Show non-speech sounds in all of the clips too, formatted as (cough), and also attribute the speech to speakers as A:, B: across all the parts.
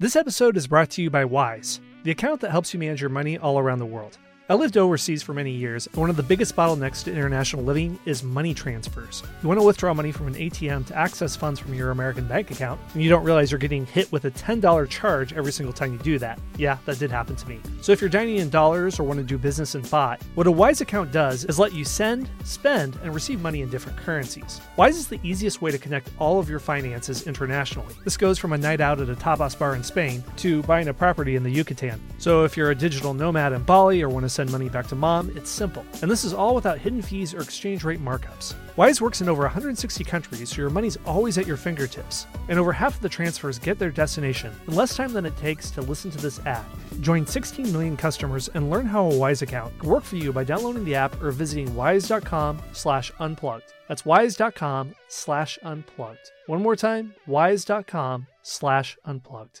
A: This episode is brought to you by Wise, the account that helps you manage your money all around the world. I lived overseas for many years, and one of the biggest bottlenecks to international living is money transfers. You want to withdraw money from an ATM to access funds from your American bank account, and you don't realize you're getting hit with a $10 charge every single time you do that. Yeah, that did happen to me. So if you're dining in dollars or want to do business in baht, what a Wise account does is let you send, spend, and receive money in different currencies. Wise is the easiest way to connect all of your finances internationally. This goes from a night out at a tapas bar in Spain to buying a property in the Yucatan. So if you're a digital nomad in Bali or want to send money back to mom, it's simple. And this is all without hidden fees or exchange rate markups. Wise works in over 160 countries, so your money's always at your fingertips. And over half of the transfers get their destination in less time than it takes to listen to this ad. Join 16 million customers and learn how a Wise account can work for you by downloading the app or visiting wise.com slash unplugged. That's wise.com slash unplugged. One more time, wise.com slash unplugged.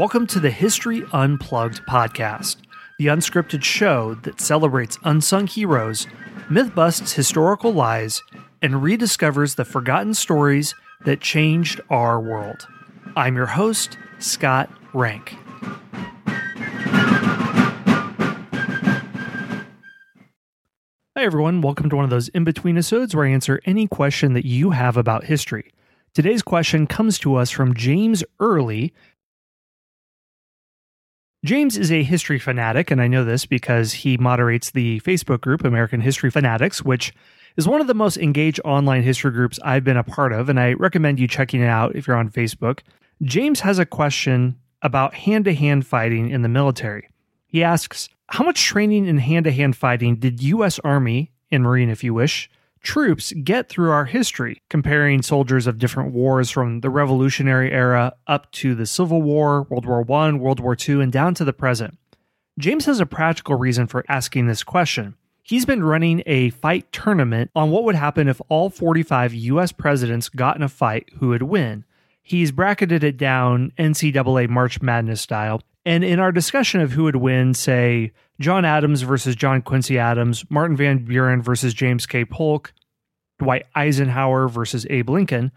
A: Welcome to the History Unplugged podcast, the unscripted show that celebrates unsung heroes, myth busts historical lies, and rediscovers the forgotten stories that changed our world. I'm your host, Scott Rank. Hi, everyone. Welcome to one of those in between episodes where I answer any question that you have about history. Today's question comes to us from James Early. James is a history fanatic, and I know this because he moderates the Facebook group American History Fanatics, which is one of the most engaged online history groups I've been a part of, and I recommend you checking it out if you're on Facebook. James has a question about hand to hand fighting in the military. He asks, How much training in hand to hand fighting did U.S. Army, and Marine if you wish, troops get through our history, comparing soldiers of different wars from the Revolutionary era up to the Civil War, World War I, World War II, and down to the present? James has a practical reason for asking this question. He's been running a fight tournament on what would happen if all 45 US presidents got in a fight, who would win. He's bracketed it down NCAA March Madness style. And in our discussion of who would win, say, John Adams versus John Quincy Adams, Martin Van Buren versus James K. Polk, Dwight Eisenhower versus Abe Lincoln,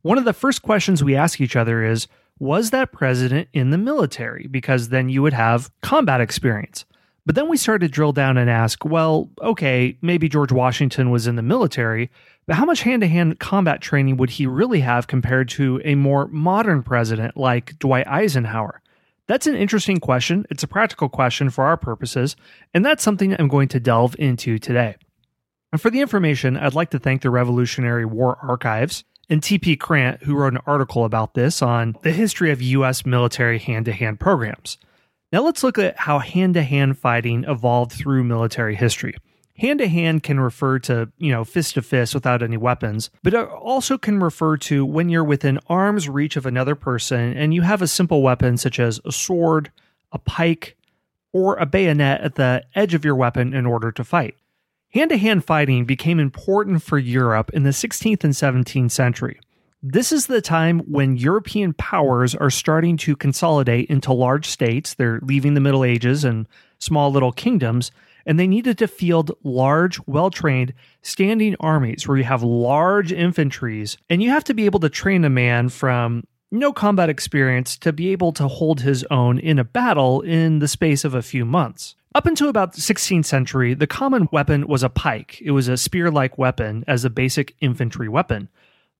A: one of the first questions we ask each other is Was that president in the military? Because then you would have combat experience. But then we started to drill down and ask, well, okay, maybe George Washington was in the military, but how much hand to hand combat training would he really have compared to a more modern president like Dwight Eisenhower? That's an interesting question. It's a practical question for our purposes, and that's something I'm going to delve into today. And for the information, I'd like to thank the Revolutionary War Archives and TP Krant, who wrote an article about this on the history of U.S. military hand to hand programs. Now let's look at how hand to hand fighting evolved through military history. Hand to hand can refer to, you know, fist to fist without any weapons, but it also can refer to when you're within arm's reach of another person and you have a simple weapon such as a sword, a pike, or a bayonet at the edge of your weapon in order to fight. Hand to hand fighting became important for Europe in the 16th and 17th century. This is the time when European powers are starting to consolidate into large states. They're leaving the Middle Ages and small little kingdoms, and they needed to field large, well trained, standing armies where you have large infantries, and you have to be able to train a man from no combat experience to be able to hold his own in a battle in the space of a few months. Up until about the 16th century, the common weapon was a pike. It was a spear like weapon as a basic infantry weapon.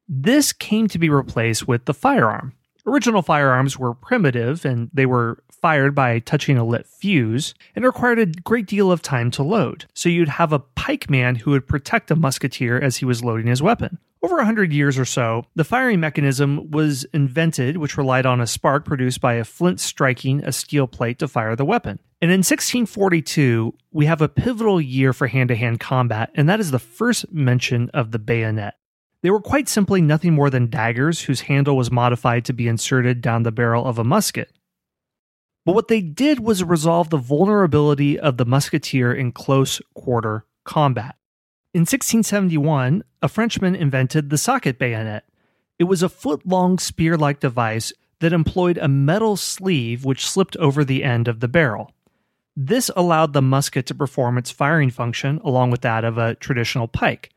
A: This came to be replaced with the firearm. Original firearms were primitive and they were fired by touching a lit fuse and required a great deal of time to load. So you'd have a pikeman who would protect a musketeer as he was loading his weapon. Over a hundred years or so, the firing mechanism was invented, which relied on a spark produced by a flint striking a steel plate to fire the weapon. And in 1642, we have a pivotal year for hand to hand combat, and that is the first mention of the bayonet. They were quite simply nothing more than daggers whose handle was modified to be inserted down the barrel of a musket. But what they did was resolve the vulnerability of the musketeer in close quarter combat. In 1671, a Frenchman invented the socket bayonet. It was a foot long spear like device that employed a metal sleeve which slipped over the end of the barrel. This allowed the musket to perform its firing function along with that of a traditional pike.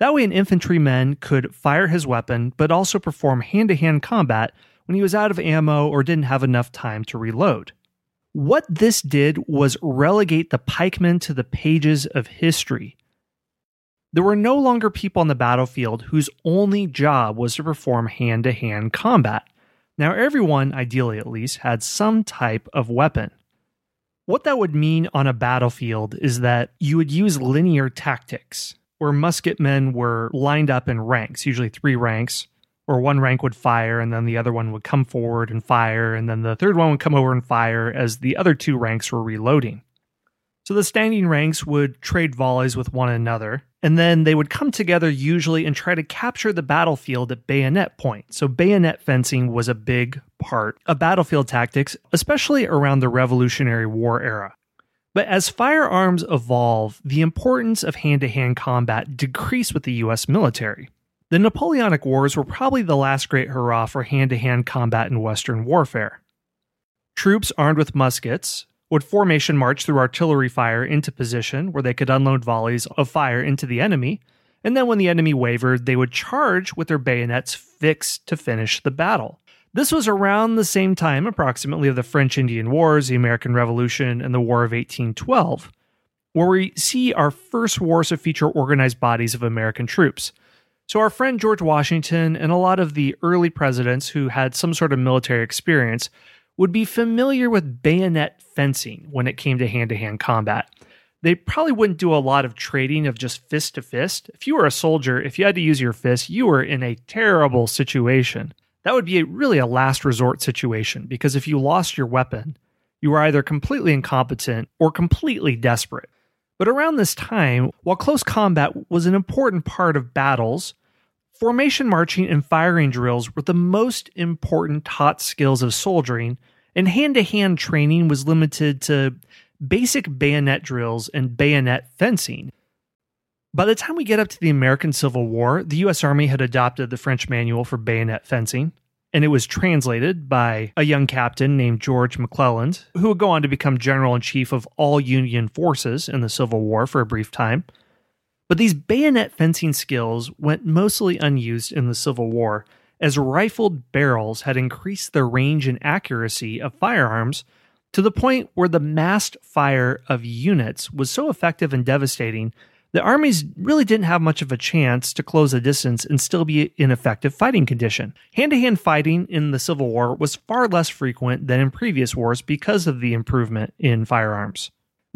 A: That way, an infantryman could fire his weapon, but also perform hand to hand combat when he was out of ammo or didn't have enough time to reload. What this did was relegate the pikemen to the pages of history. There were no longer people on the battlefield whose only job was to perform hand to hand combat. Now, everyone, ideally at least, had some type of weapon. What that would mean on a battlefield is that you would use linear tactics, where musketmen were lined up in ranks, usually three ranks, or one rank would fire and then the other one would come forward and fire, and then the third one would come over and fire as the other two ranks were reloading. So the standing ranks would trade volleys with one another, and then they would come together usually and try to capture the battlefield at bayonet point. So bayonet fencing was a big part of battlefield tactics, especially around the Revolutionary War era. But as firearms evolve, the importance of hand to hand combat decreased with the US military. The Napoleonic Wars were probably the last great hurrah for hand to hand combat in Western warfare. Troops armed with muskets, would formation march through artillery fire into position where they could unload volleys of fire into the enemy, and then when the enemy wavered, they would charge with their bayonets fixed to finish the battle. This was around the same time, approximately, of the French Indian Wars, the American Revolution, and the War of 1812, where we see our first wars to feature organized bodies of American troops. So, our friend George Washington and a lot of the early presidents who had some sort of military experience would be familiar with bayonet fencing when it came to hand to hand combat. They probably wouldn't do a lot of trading of just fist to fist. If you were a soldier, if you had to use your fist, you were in a terrible situation. That would be a, really a last resort situation because if you lost your weapon, you were either completely incompetent or completely desperate. But around this time, while close combat was an important part of battles, Formation marching and firing drills were the most important taught skills of soldiering, and hand to hand training was limited to basic bayonet drills and bayonet fencing. By the time we get up to the American Civil War, the U.S. Army had adopted the French manual for bayonet fencing, and it was translated by a young captain named George McClellan, who would go on to become general in chief of all Union forces in the Civil War for a brief time. But these bayonet fencing skills went mostly unused in the Civil War, as rifled barrels had increased the range and accuracy of firearms to the point where the massed fire of units was so effective and devastating that armies really didn't have much of a chance to close the distance and still be in effective fighting condition. Hand to hand fighting in the Civil War was far less frequent than in previous wars because of the improvement in firearms.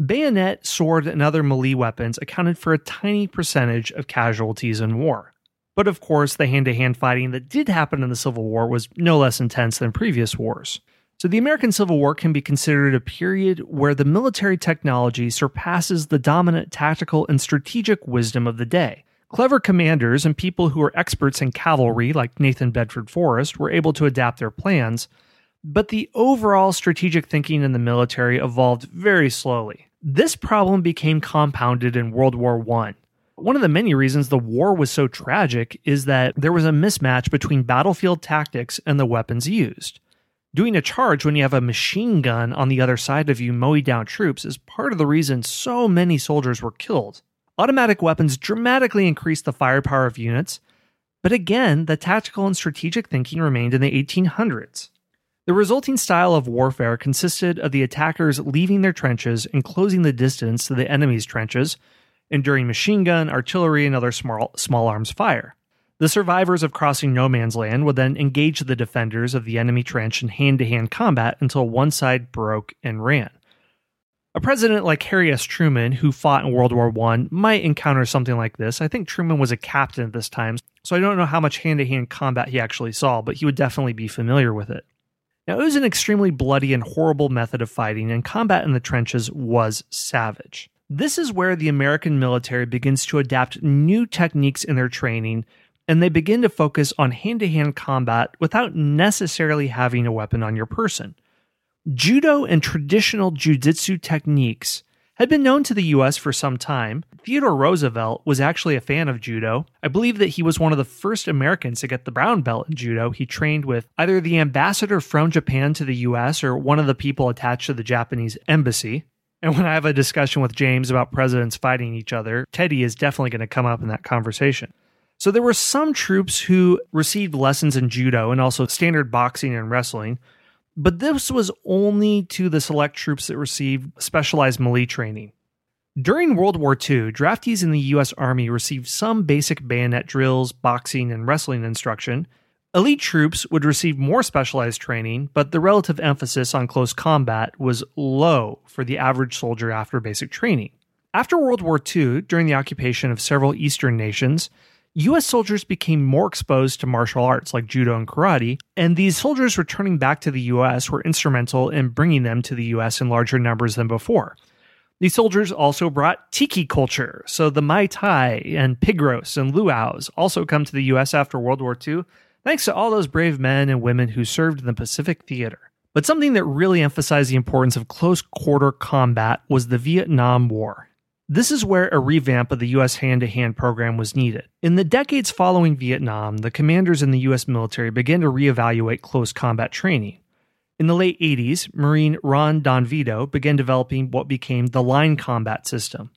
A: Bayonet, sword, and other melee weapons accounted for a tiny percentage of casualties in war. But of course, the hand to hand fighting that did happen in the Civil War was no less intense than previous wars. So, the American Civil War can be considered a period where the military technology surpasses the dominant tactical and strategic wisdom of the day. Clever commanders and people who were experts in cavalry, like Nathan Bedford Forrest, were able to adapt their plans, but the overall strategic thinking in the military evolved very slowly. This problem became compounded in World War I. One of the many reasons the war was so tragic is that there was a mismatch between battlefield tactics and the weapons used. Doing a charge when you have a machine gun on the other side of you mowing down troops is part of the reason so many soldiers were killed. Automatic weapons dramatically increased the firepower of units, but again, the tactical and strategic thinking remained in the 1800s. The resulting style of warfare consisted of the attackers leaving their trenches and closing the distance to the enemy's trenches, enduring machine gun, artillery, and other small, small arms fire. The survivors of crossing no man's land would then engage the defenders of the enemy trench in hand to hand combat until one side broke and ran. A president like Harry S. Truman, who fought in World War I, might encounter something like this. I think Truman was a captain at this time, so I don't know how much hand to hand combat he actually saw, but he would definitely be familiar with it. Now, it was an extremely bloody and horrible method of fighting, and combat in the trenches was savage. This is where the American military begins to adapt new techniques in their training, and they begin to focus on hand to hand combat without necessarily having a weapon on your person. Judo and traditional jujitsu techniques had been known to the US for some time. Theodore Roosevelt was actually a fan of judo. I believe that he was one of the first Americans to get the brown belt in judo. He trained with either the ambassador from Japan to the US or one of the people attached to the Japanese embassy. And when I have a discussion with James about presidents fighting each other, Teddy is definitely going to come up in that conversation. So there were some troops who received lessons in judo and also standard boxing and wrestling but this was only to the select troops that received specialized melee training. During World War II, draftees in the U.S. Army received some basic bayonet drills, boxing, and wrestling instruction. Elite troops would receive more specialized training, but the relative emphasis on close combat was low for the average soldier after basic training. After World War II, during the occupation of several Eastern nations, US soldiers became more exposed to martial arts like judo and karate, and these soldiers returning back to the US were instrumental in bringing them to the US in larger numbers than before. These soldiers also brought tiki culture, so the Mai Tai and pig roasts and luau's also come to the US after World War II, thanks to all those brave men and women who served in the Pacific Theater. But something that really emphasized the importance of close quarter combat was the Vietnam War. This is where a revamp of the U.S. hand to hand program was needed. In the decades following Vietnam, the commanders in the U.S. military began to reevaluate close combat training. In the late 80s, Marine Ron Donvito began developing what became the line combat system.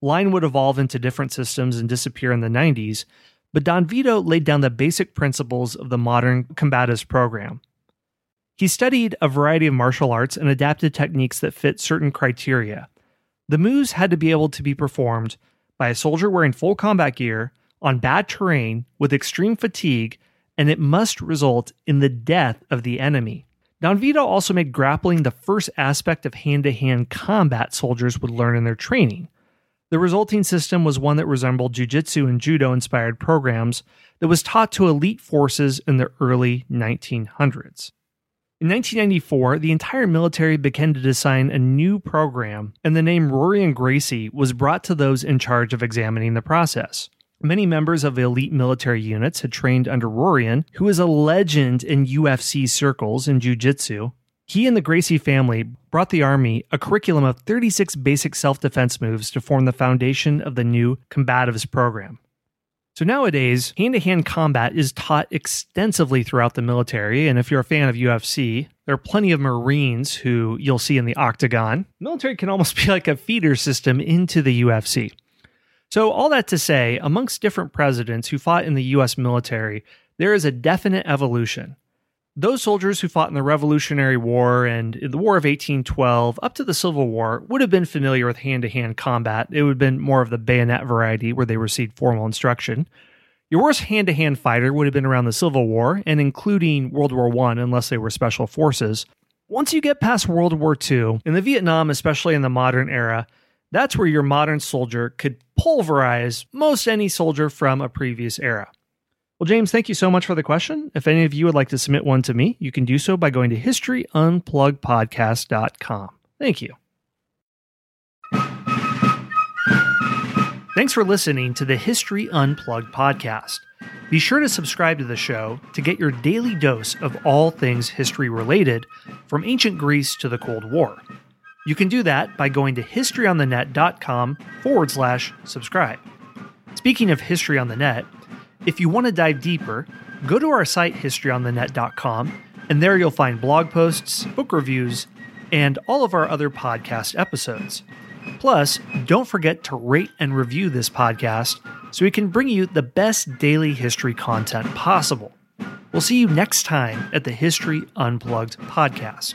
A: Line would evolve into different systems and disappear in the 90s, but Donvito laid down the basic principles of the modern combatives program. He studied a variety of martial arts and adapted techniques that fit certain criteria the moves had to be able to be performed by a soldier wearing full combat gear on bad terrain with extreme fatigue, and it must result in the death of the enemy. Donvito also made grappling the first aspect of hand to hand combat soldiers would learn in their training. The resulting system was one that resembled jujitsu and judo inspired programs that was taught to elite forces in the early 1900s. In 1994, the entire military began to design a new program, and the name Rorion Gracie was brought to those in charge of examining the process. Many members of elite military units had trained under Rorion, who is a legend in UFC circles in jiu-jitsu. He and the Gracie family brought the Army a curriculum of 36 basic self defense moves to form the foundation of the new combatives program. So nowadays, hand to hand combat is taught extensively throughout the military. And if you're a fan of UFC, there are plenty of Marines who you'll see in the octagon. Military can almost (laughs) be like a feeder system into the UFC. So, all that to say, amongst different presidents who fought in the US military, there is a definite evolution. Those soldiers who fought in the Revolutionary War and the War of 1812 up to the Civil War would have been familiar with hand to hand combat. It would have been more of the bayonet variety where they received formal instruction. Your worst hand to hand fighter would have been around the Civil War and including World War I, unless they were special forces. Once you get past World War II, in the Vietnam, especially in the modern era, that's where your modern soldier could pulverize most any soldier from a previous era. Well, James, thank you so much for the question. If any of you would like to submit one to me, you can do so by going to historyunpluggedpodcast.com. Thank you. Thanks for listening to the History Unplugged podcast. Be sure to subscribe to the show to get your daily dose of all things history related, from ancient Greece to the Cold War. You can do that by going to historyonthenet.com forward slash subscribe. Speaking of history on the net, if you want to dive deeper, go to our site historyonthenet.com, and there you'll find blog posts, book reviews, and all of our other podcast episodes. Plus, don't forget to rate and review this podcast so we can bring you the best daily history content possible. We'll see you next time at the History Unplugged podcast.